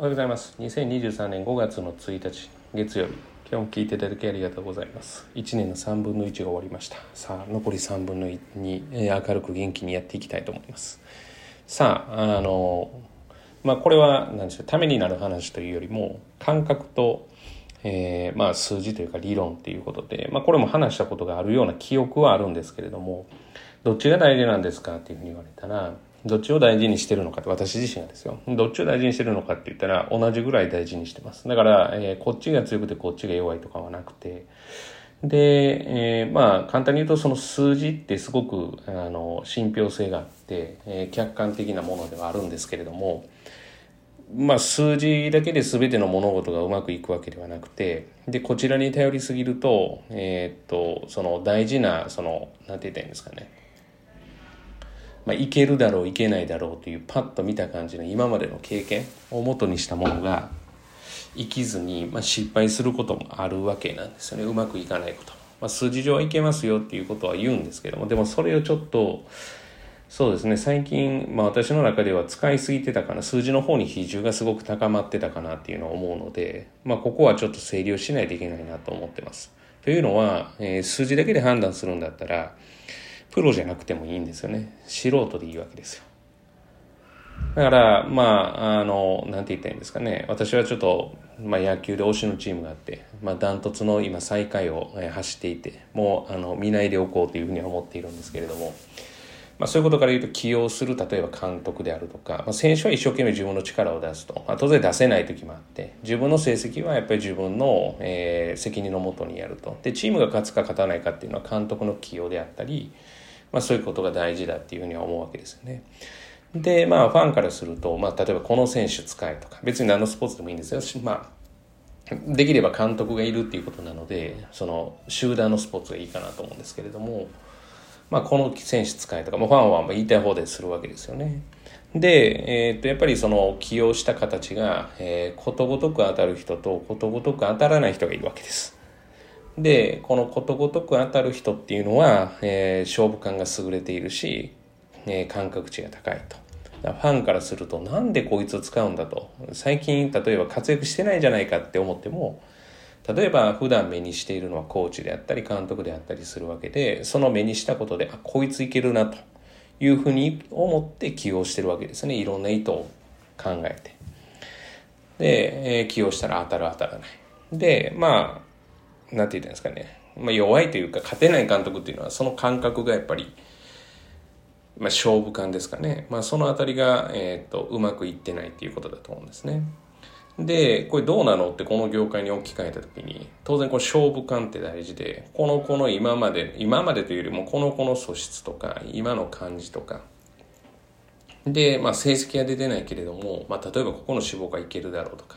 おはようございます。2023年5月の1日、月曜日。今日も聞いていただきありがとうございます。1年の3分の1が終わりました。さあ、残り3分の2、え明るく元気にやっていきたいと思います。さあ、あの、まあ、これは、何でしょう、ためになる話というよりも、感覚と、えーまあ、数字というか理論っていうことで、まあ、これも話したことがあるような記憶はあるんですけれども、どっちが大事なんですかっていうふうに言われたら、どっちを大事にしてるのかって私自身がですよ。どっちを大事にしてるのかって言ったら同じぐらい大事にしてます。だから、えーこっちが強くてこっちが弱いとかはなくて、で、えーまあ簡単に言うとその数字ってすごくあの信憑性があって、えー客観的なものではあるんですけれども、まあ数字だけで全ての物事がうまくいくわけではなくて、で、こちらに頼りすぎると、えーっと、その大事な、その、なんて言ったらいいんですかね。まあ、いけるだろういけないだろうというパッと見た感じの今までの経験を元にしたものが生きずに、まあ、失敗することもあるわけなんですよね。うまくいかないこと、まあ、数字上はいけますよっていうことは言うんですけどもでもそれをちょっとそうですね。最近、まあ、私の中では使いすぎてたかな。数字の方に比重がすごく高まってたかなっていうのを思うので、まあ、ここはちょっと整理をしないといけないなと思ってます。というのは、えー数字だけで判断するんだったらプロじゃなくてもいいんですよね。素人でいいわけですよ。だからまああのなんて言ったらいいんですかね。私はちょっと、まあ、野球で推しのチームがあって、まあ、ダントツの今最下位を走っていてもうあの見ないでおこうというふうに思っているんですけれども、まあ、そういうことから言うと起用する例えば監督であるとか、まあ、選手は一生懸命自分の力を出すと、まあ、当然出せない時もあって自分の成績はやっぱり自分の、えー責任のもとにやると。でチームが勝つか勝たないかっていうのは監督の起用であったり、まあ、そういうことが大事だっていうふうには思うわけですよね。でまあファンからすると、まあ、例えばこの選手使えとか別に何のスポーツでもいいんですよ、まあ、できれば監督がいるっていうことなのでその集団のスポーツがいいかなと思うんですけれども、まあ、この選手使えとか、まあ、ファンはま言いたい放題するわけですよね。で、えーっとやっぱりその起用した形が、えーことごとく当たる人とことごとく当たらない人がいるわけです。でこのことごとく当たる人っていうのは、えー勝負感が優れているし、えー感覚値が高いとファンからするとなんでこいつを使うんだと最近例えば活躍してないじゃないかって思っても例えば普段目にしているのはコーチであったり監督であったりするわけでその目にしたことであこいついけるなというふうに思って起用してるわけですね。いろんな意図を考えて。で、えー起用したら当たる当たらない。でまあなんて言ったんですかね、まあ、弱いというか勝てない監督っていうのはその感覚がやっぱり、まあ、勝負感ですかね、まあ、そのあたりが、えー、とうまくいってないっていうことだと思うんですね。でこれどうなのってこの業界に置き換えた時に当然これ勝負感って大事でこの子の今まで今までというよりもこの子の素質とか今の感じとか。で、まあ、成績は出てないけれども、まあ、例えばここの志望がいけるだろうとか、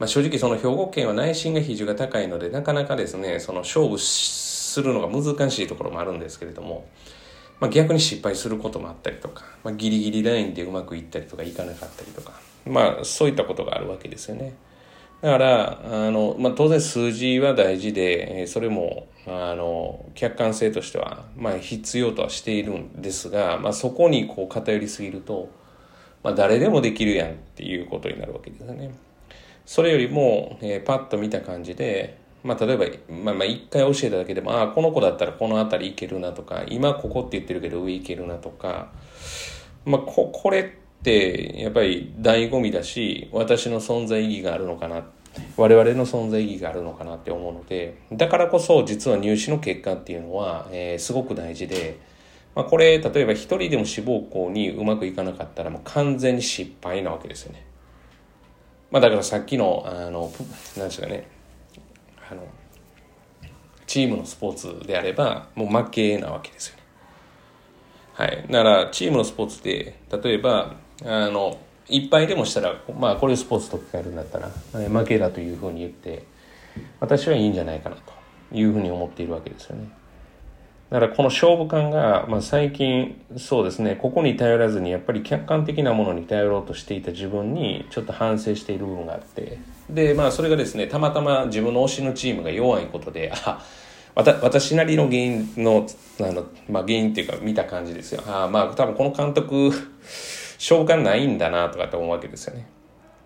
まあ、正直その兵庫県は内心が比重が高いのでなかなかですねその勝負するのが難しいところもあるんですけれども、まあ、逆に失敗することもあったりとか、まあ、ギリギリラインでうまくいったりとかいかなかったりとか、まあ、そういったことがあるわけですよね。だからあの、まあ、当然数字は大事でそれもあの客観性としては、まあ、必要とはしているんですが、まあ、そこにこう偏りすぎると、まあ、誰でもできるやんっていうことになるわけですよね。それよりも、えーパッと見た感じで、まあ、例えば、まあ、まあ一回教えただけでもああこの子だったらこの辺りいけるなとか今ここって言ってるけど上いけるなとか、まあ、ここれってやっぱり醍醐味だし私の存在意義があるのかな我々の存在意義があるのかなって思うのでだからこそ実は入試の結果っていうのは、えーすごく大事で、まあ、これ例えば一人でも志望校にうまくいかなかったらもう完全に失敗なわけですよね。まあだからさっきの、あの、ぷなんですかね、あの、チームのスポーツであれば、もう負けなわけですよね。はい。だから、チームのスポーツで、例えば、あの、いっぱいでもしたら、まあ、これスポーツと置き換えるんだったら、負けだというふうに言って、私はいいんじゃないかなというふうに思っているわけですよね。だからこの勝負感が、まあ、最近そうですねここに頼らずにやっぱり客観的なものに頼ろうとしていた自分にちょっと反省している部分があってでまあそれがですねたまたま自分の推しのチームが弱いことであわた私なりの原因のあの、まあ、原因っていうか見た感じですよあまあ多分この監督勝負感ないんだなとかって思うわけですよね。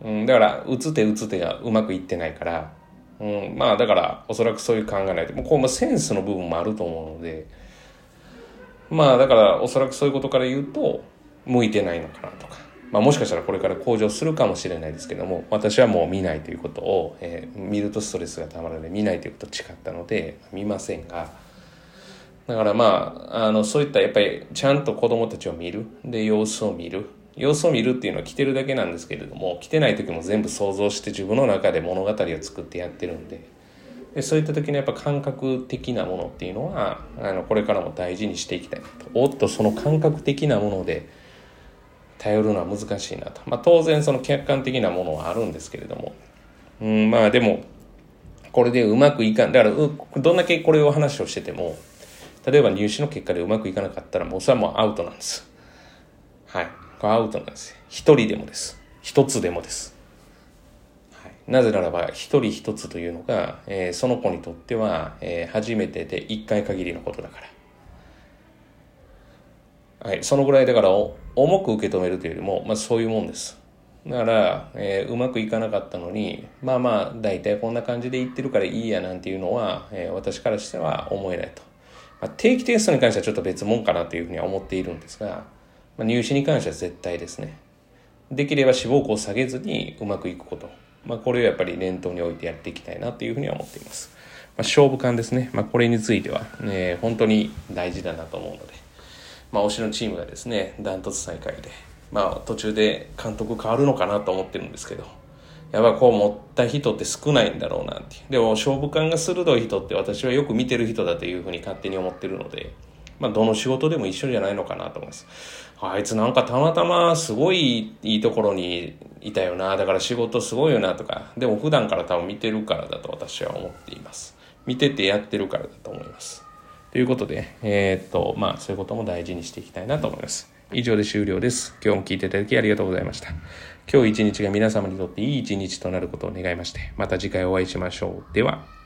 うん、だから打つ手打つ手がうまくいってないから、うん、まあだからおそらくそういう考えないと。もうこうセンスの部分もあると思うのでまあだからおそらくそういうことから言うと向いてないのかなとか、まあ、もしかしたらこれから向上するかもしれないですけども私はもう見ないということを、えー、見るとストレスがたまるので見ないということを誓ったので見ませんが。だからまああのそういったやっぱりちゃんと子供たちを見る。で様子を見る。様子を見るっていうのは来てるだけなんですけれども来てない時も全部想像して自分の中で物語を作ってやってるんで。でそういった時のやっぱ感覚的なものっていうのはあのこれからも大事にしていきたいと。おっとその感覚的なもので頼るのは難しいなと、まあ、当然その客観的なものはあるんですけれども。うんまあでもこれでうまくいかん。だからどんだけこれを話をしてても例えば入試の結果でうまくいかなかったらもうそれはもうアウトなんです。はい。これアウトなんです一人でもです。一つでもです。なぜならば一人一つというのが、えー、その子にとっては、えー、初めてで一回限りのことだから。はい、そのぐらいだから重く受け止めるというよりも、まあ、そういうもんです。だから、えー、うまくいかなかったのにまあまあ大体こんな感じで言ってるからいいやなんていうのは、えー、私からしては思えないと、まあ、定期テストに関してはちょっと別物かなというふうには思っているんですが、まあ、入試に関しては絶対ですねできれば志望校を下げずにうまくいくことまあ、これをやっぱり念頭に置いてやっていきたいなというふうには思っています。まあ、勝負感ですね。まあ、これについては、ね、本当に大事だなと思うので、まあ、推しのチームがですね、ダントツ最下位で、まあ、途中で監督変わるのかなと思ってるんですけど、やっぱこう持った人って少ないんだろうなっていう。でも勝負感が鋭い人って私はよく見てる人だというふうに勝手に思ってるので、まあ、どの仕事でも一緒じゃないのかなと思います。あいつなんかたまたますごいいいところにいたよな。だから仕事すごいよなとか。でも普段から多分見てるからだと私は思っています。見ててやってるからだと思います。ということで、えー、っと、まあそういうことも大事にしていきたいなと思います。以上で終了です。今日も聞いていただきありがとうございました。今日一日が皆様にとっていい一日となることを願いまして、また次回お会いしましょう。では。